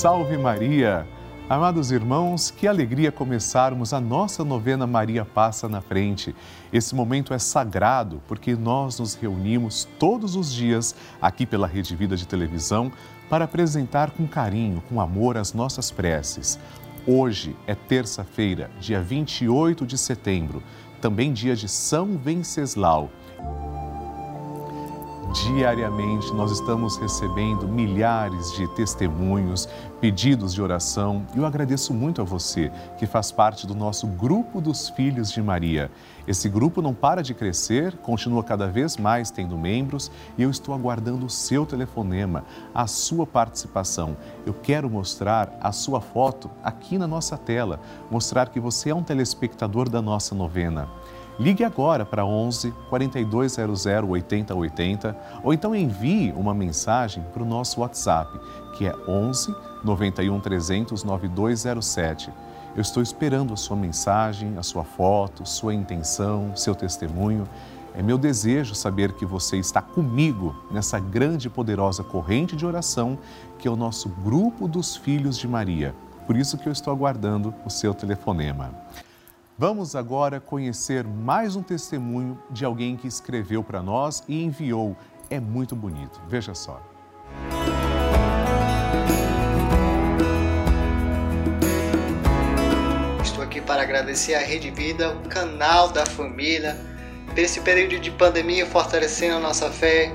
Salve Maria! Amados irmãos, que alegria começarmos a nossa novena Maria Passa na Frente. Esse momento é sagrado porque nós nos reunimos todos os dias aqui pela Rede Vida de Televisão para apresentar com carinho, com amor as nossas preces. Hoje é terça-feira, dia 28 de setembro, também dia de São Venceslau. Diariamente nós estamos recebendo milhares de testemunhos, pedidos de oração e eu agradeço muito a você que faz parte do nosso grupo dos Filhos de Maria. Esse grupo não para de crescer, continua cada vez mais tendo membros e eu estou aguardando o seu telefonema, a sua participação. Eu quero mostrar a sua foto aqui na nossa tela, mostrar que você é um telespectador da nossa novena. Ligue agora para 11 4200 8080 ou então envie uma mensagem para o nosso WhatsApp, que é 11 91 300 9207. Eu estou esperando a sua mensagem, a sua foto, sua intenção, seu testemunho. É meu desejo saber que você está comigo nessa grande e poderosa corrente de oração que é o nosso grupo dos filhos de Maria. Por isso que eu estou aguardando o seu telefonema. Vamos agora conhecer mais um testemunho de alguém que escreveu para nós e enviou. É muito bonito. Veja só. Estou aqui para agradecer a Rede Vida, o canal da família, por esse período de pandemia fortalecendo a nossa fé,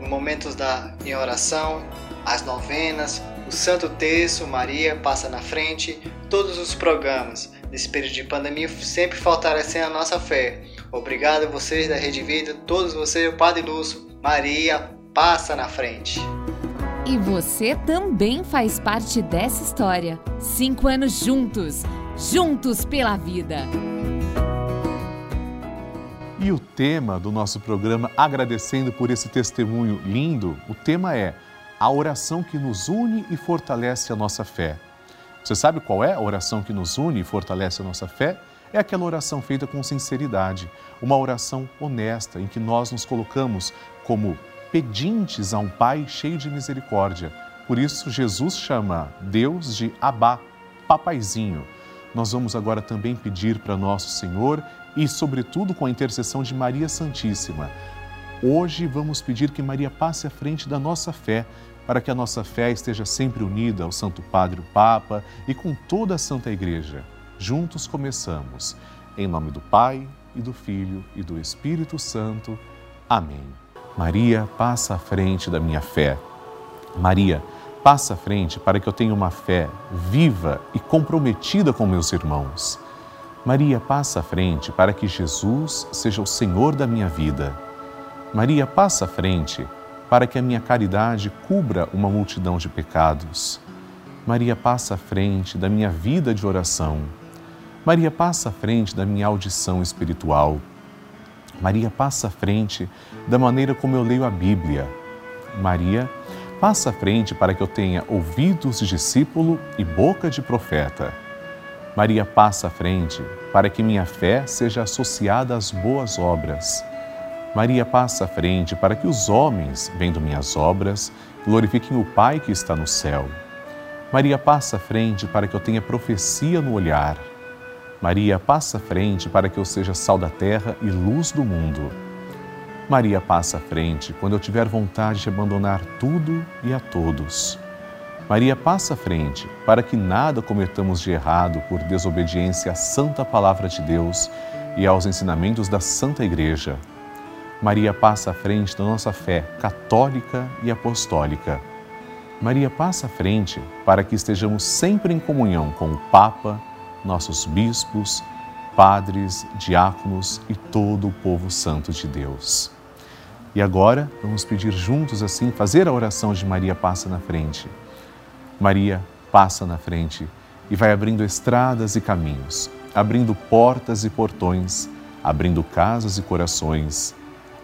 nos momentos da em oração, as novenas, o Santo Terço, Maria passa na frente, todos os programas nesse período de pandemia, sempre fortalecendo a nossa fé. Obrigado a vocês da Rede Vida, todos vocês, o Padre Lúcio, Maria, passa na frente. E você também faz parte dessa história. Cinco anos juntos, juntos pela vida. E o tema do nosso programa, agradecendo por esse testemunho lindo, o tema é a oração que nos une e fortalece a nossa fé. Você sabe qual é a oração que nos une e fortalece a nossa fé? É aquela oração feita com sinceridade, uma oração honesta em que nós nos colocamos como pedintes a um Pai cheio de misericórdia. Por isso, Jesus chama Deus de Abá, papaizinho. Nós vamos agora também pedir para nosso Senhor e, sobretudo, com a intercessão de Maria Santíssima. Hoje vamos pedir que Maria passe à frente da nossa fé, para que a nossa fé esteja sempre unida ao Santo Padre, o Papa, e com toda a Santa Igreja. Juntos começamos. Em nome do Pai, e do Filho, e do Espírito Santo. Amém. Maria, passa à frente da minha fé. Maria, passa à frente para que eu tenha uma fé viva e comprometida com meus irmãos. Maria, passa à frente para que Jesus seja o Senhor da minha vida. Maria, passa à frente para que a minha caridade cubra uma multidão de pecados. Maria passa à frente da minha vida de oração. Maria passa à frente da minha audição espiritual. Maria passa à frente da maneira como eu leio a Bíblia. Maria passa à frente para que eu tenha ouvidos de discípulo e boca de profeta. Maria passa à frente para que minha fé seja associada às boas obras. Maria passa à frente para que os homens, vendo minhas obras, glorifiquem o Pai que está no céu. Maria passa à frente para que eu tenha profecia no olhar. Maria passa à frente para que eu seja sal da terra e luz do mundo. Maria passa à frente quando eu tiver vontade de abandonar tudo e a todos. Maria passa à frente para que nada cometamos de errado por desobediência à santa palavra de Deus e aos ensinamentos da Santa Igreja. Maria passa à frente da nossa fé católica e apostólica. Maria passa à frente para que estejamos sempre em comunhão com o Papa, nossos bispos, padres, diáconos e todo o povo santo de Deus. E agora vamos pedir juntos assim, fazer a oração de Maria passa na frente. Maria passa na frente e vai abrindo estradas e caminhos, abrindo portas e portões, abrindo casas e corações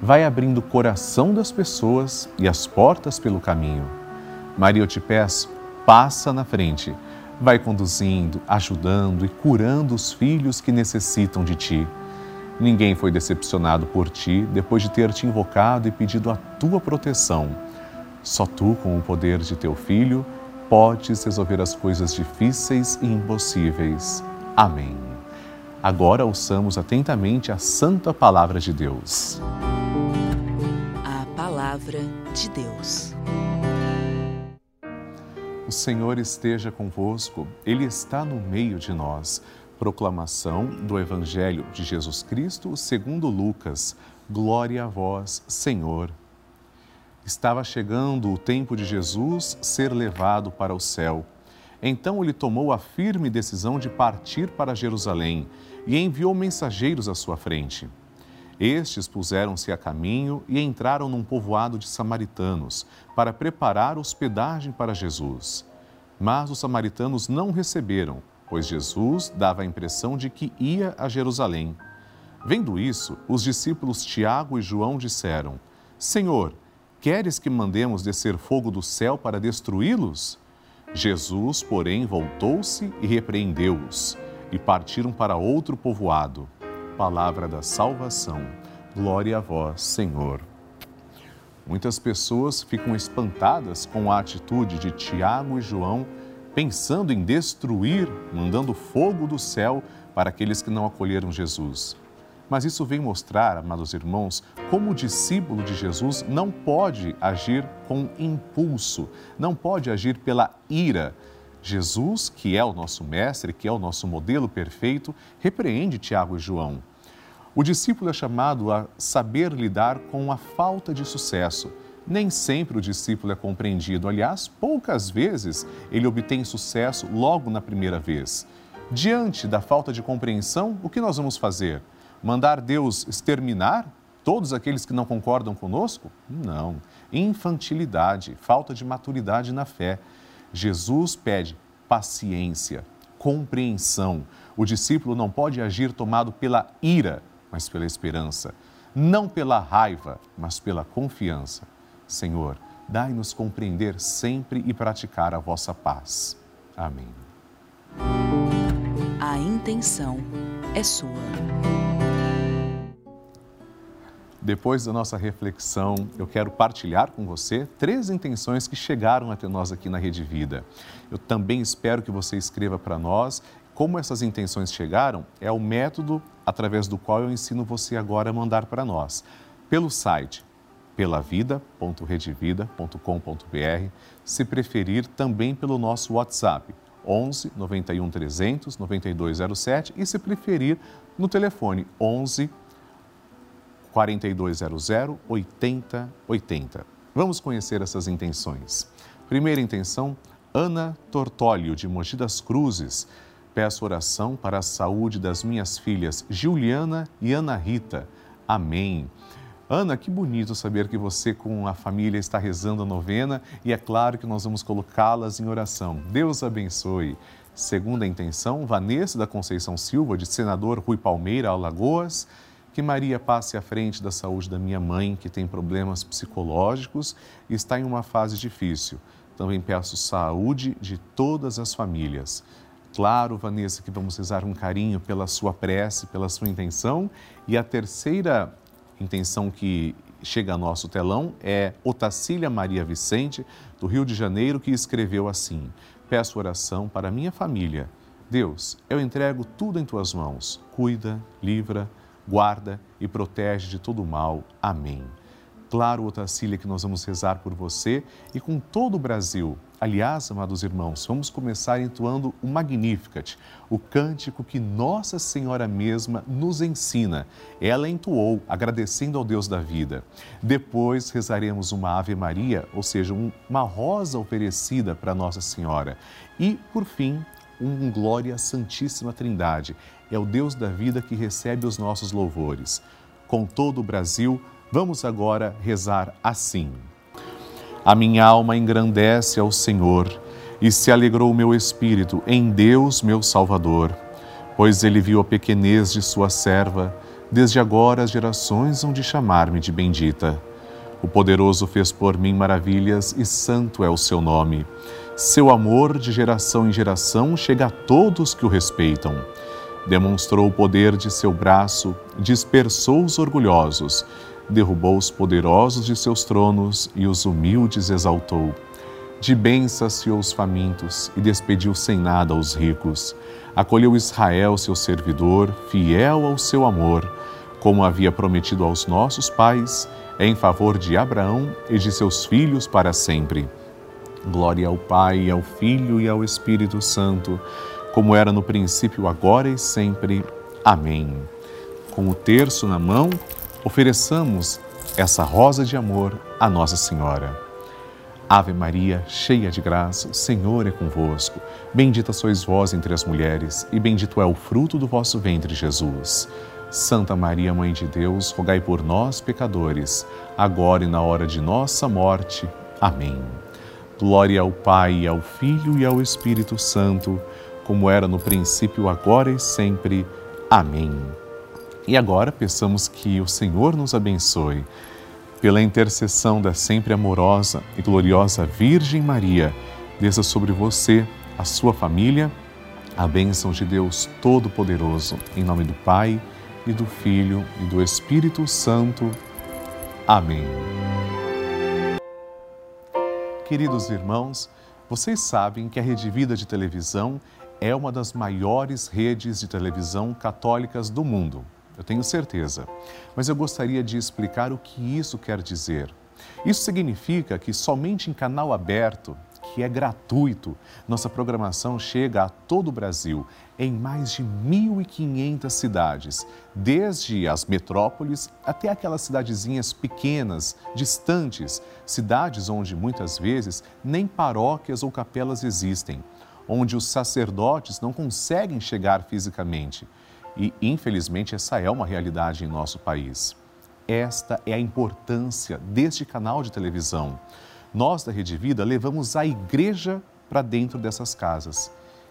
Vai abrindo o coração das pessoas e as portas pelo caminho. Maria, eu te peço, passa na frente. Vai conduzindo, ajudando e curando os filhos que necessitam de ti. Ninguém foi decepcionado por ti depois de ter te invocado e pedido a tua proteção. Só tu, com o poder de teu Filho, podes resolver as coisas difíceis e impossíveis. Amém. Agora ouçamos atentamente a Santa Palavra de Deus. Palavra de Deus. O Senhor esteja convosco, Ele está no meio de nós. Proclamação do Evangelho de Jesus Cristo segundo Lucas. Glória a vós, Senhor. Estava chegando o tempo de Jesus ser levado para o céu. Então ele tomou a firme decisão de partir para Jerusalém e enviou mensageiros à sua frente. Estes puseram-se a caminho e entraram num povoado de samaritanos para preparar hospedagem para Jesus. Mas os samaritanos não receberam pois Jesus dava a impressão de que ia a Jerusalém. Vendo isso, os discípulos Tiago e João disseram: Senhor, queres que mandemos descer fogo do céu para destruí-los? Jesus, porém, voltou-se e repreendeu-os, e partiram para outro povoado. Palavra da salvação. Glória a vós, Senhor. Muitas pessoas ficam espantadas com a atitude de Tiago e João pensando em destruir, mandando fogo do céu para aqueles que não acolheram Jesus. Mas isso vem mostrar, amados irmãos, como o discípulo de Jesus não pode agir com impulso, não pode agir pela ira. Jesus, que é o nosso mestre, que é o nosso modelo perfeito, repreende Tiago e João. O discípulo é chamado a saber lidar com a falta de sucesso nem sempre o discípulo é compreendido. Aliás, poucas vezes ele obtém sucesso logo na primeira vez. Diante da falta de compreensão, o que nós vamos fazer? Mandar Deus exterminar todos aqueles que não concordam conosco? Não. Infantilidade, falta de maturidade na fé. Jesus pede paciência, compreensão. O discípulo não pode agir tomado pela ira, mas pela esperança. Não pela raiva, mas pela confiança. Senhor, dai-nos compreender sempre e praticar a vossa paz. Amém. A intenção é sua. Depois da nossa reflexão, eu quero partilhar com você três intenções que chegaram até nós aqui na Rede Vida. Eu também espero que você escreva para nós como essas intenções chegaram, é o método através do qual eu ensino você agora a mandar para nós. Pelo site pelavida.redevida.com.br, se preferir também pelo nosso WhatsApp 11 91 300 9207 e se preferir no telefone 11 4200 8080. Vamos conhecer essas intenções. Primeira intenção, Ana Tortólio, de Mogi das Cruzes. Peço oração para a saúde das minhas filhas Juliana e Ana Rita. Amém. Ana, que bonito saber que você com a família está rezando a novena e é claro que nós vamos colocá-las em oração. Deus abençoe. Segunda intenção, Vanessa da Conceição Silva, de senador Rui Palmeira, Alagoas. Que Maria passe à frente da saúde da minha mãe, que tem problemas psicológicos e está em uma fase difícil. Também peço saúde de todas as famílias. Claro, Vanessa, que vamos rezar um carinho pela sua prece, pela sua intenção. E a terceira intenção que chega ao nosso telão é Otacília Maria Vicente, do Rio de Janeiro, que escreveu assim: Peço oração para minha família. Deus, eu entrego tudo em tuas mãos. Cuida, livra, guarda e protege de todo mal. Amém. Claro, Otacília, que nós vamos rezar por você e com todo o Brasil. Aliás, amados irmãos, vamos começar entoando o Magnificat, o cântico que Nossa Senhora mesma nos ensina. Ela entoou, agradecendo ao Deus da vida. Depois rezaremos uma Ave Maria, ou seja, uma rosa oferecida para Nossa Senhora. E, por fim, um Glória à Santíssima Trindade. É o Deus da vida que recebe os nossos louvores. Com todo o Brasil, Vamos agora rezar assim. A minha alma engrandece ao Senhor e se alegrou o meu espírito em Deus, meu Salvador, pois ele viu a pequenez de sua serva. Desde agora as gerações hão de chamar-me de bendita. O poderoso fez por mim maravilhas e santo é o seu nome. Seu amor de geração em geração chega a todos que o respeitam. Demonstrou o poder de seu braço, dispersou os orgulhosos, derrubou os poderosos de seus tronos e os humildes exaltou. De bem saciou os famintos e despediu sem nada os ricos. Acolheu Israel, seu servidor, fiel ao seu amor, como havia prometido aos nossos pais, em favor de Abraão e de seus filhos para sempre. Glória ao Pai, ao Filho e ao Espírito Santo, como era no princípio, agora e sempre. Amém. Com o terço na mão, ofereçamos essa rosa de amor à Nossa Senhora. Ave Maria, cheia de graça, o Senhor é convosco. Bendita sois vós entre as mulheres, e bendito é o fruto do vosso ventre, Jesus. Santa Maria, Mãe de Deus, rogai por nós, pecadores, agora e na hora de nossa morte. Amém. Glória ao Pai, ao Filho e ao Espírito Santo, como era no princípio, agora e sempre. Amém. E agora peçamos que o Senhor nos abençoe. Pela intercessão da sempre amorosa e gloriosa Virgem Maria, desça sobre você, a sua família, a bênção de Deus Todo-Poderoso, em nome do Pai e do Filho e do Espírito Santo. Amém. Queridos irmãos, vocês sabem que a Rede Vida de Televisão é uma das maiores redes de televisão católicas do mundo. Eu tenho certeza. Mas eu gostaria de explicar o que isso quer dizer. Isso significa que somente em canal aberto, que é gratuito, nossa programação chega a todo o Brasil, em mais de 1.500 cidades, desde as metrópoles até aquelas cidadezinhas pequenas, distantes, cidades onde muitas vezes nem paróquias ou capelas existem, onde os sacerdotes não conseguem chegar fisicamente. E, infelizmente, essa é uma realidade em nosso país. Esta é a importância deste canal de televisão. Nós da Rede Vida levamos a igreja para dentro dessas casas.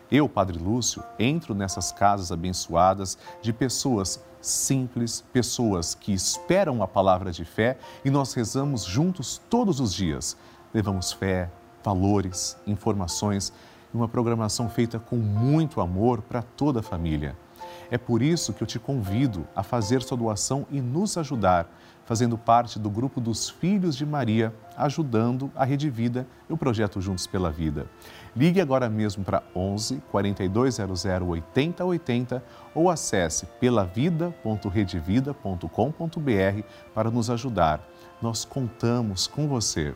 Eu, Padre Lúcio, entro nessas casas abençoadas de pessoas simples, pessoas que esperam a palavra de fé e nós rezamos juntos todos os dias. Levamos fé, valores, informações e uma programação feita com muito amor para toda a família. É por isso que eu te convido a fazer sua doação e nos ajudar fazendo parte do grupo dos Filhos de Maria, ajudando a Rede Vida e o projeto Juntos pela Vida. Ligue agora mesmo para 11 4200 8080 ou acesse pelavida.redevida.com.br para nos ajudar. Nós contamos com você.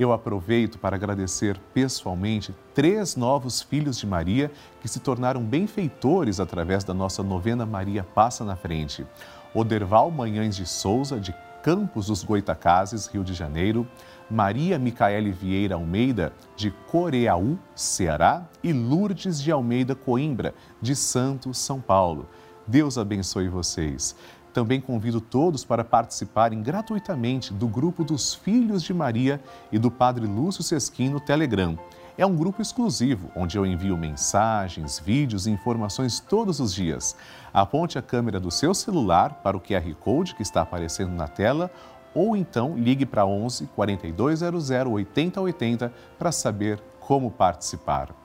Eu aproveito para agradecer pessoalmente três novos filhos de Maria que se tornaram benfeitores através da nossa novena Maria Passa na Frente. Oderval Manhães de Souza, de Campos dos Goitacazes, Rio de Janeiro, Maria Micaele Vieira Almeida, de Coreaú, Ceará, e Lourdes de Almeida Coimbra, de Santos, São Paulo. Deus abençoe vocês. Também convido todos para participarem gratuitamente do grupo dos Filhos de Maria e do Padre Lúcio Sesquim no Telegram. É um grupo exclusivo, onde eu envio mensagens, vídeos e informações todos os dias. Aponte a câmera do seu celular para o QR Code que está aparecendo na tela ou então ligue para 11 4200 8080 para saber como participar.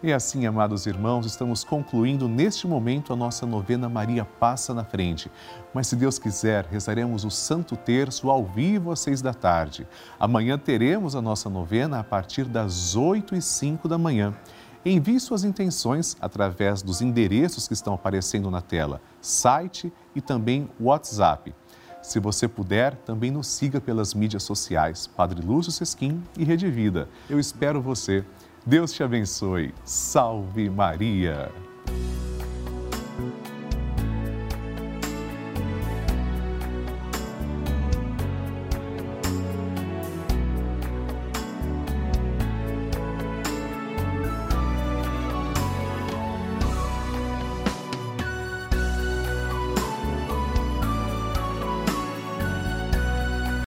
E assim, amados irmãos, estamos concluindo neste momento a nossa novena Maria Passa na Frente. Mas se Deus quiser, rezaremos o Santo Terço ao vivo às seis da tarde. Amanhã teremos a nossa novena a partir das oito e cinco da manhã. Envie suas intenções através dos endereços que estão aparecendo na tela, site e também WhatsApp. Se você puder, também nos siga pelas mídias sociais, Padre Lúcio Sesquim e Rede Vida. Eu espero você. Deus te abençoe. Salve Maria!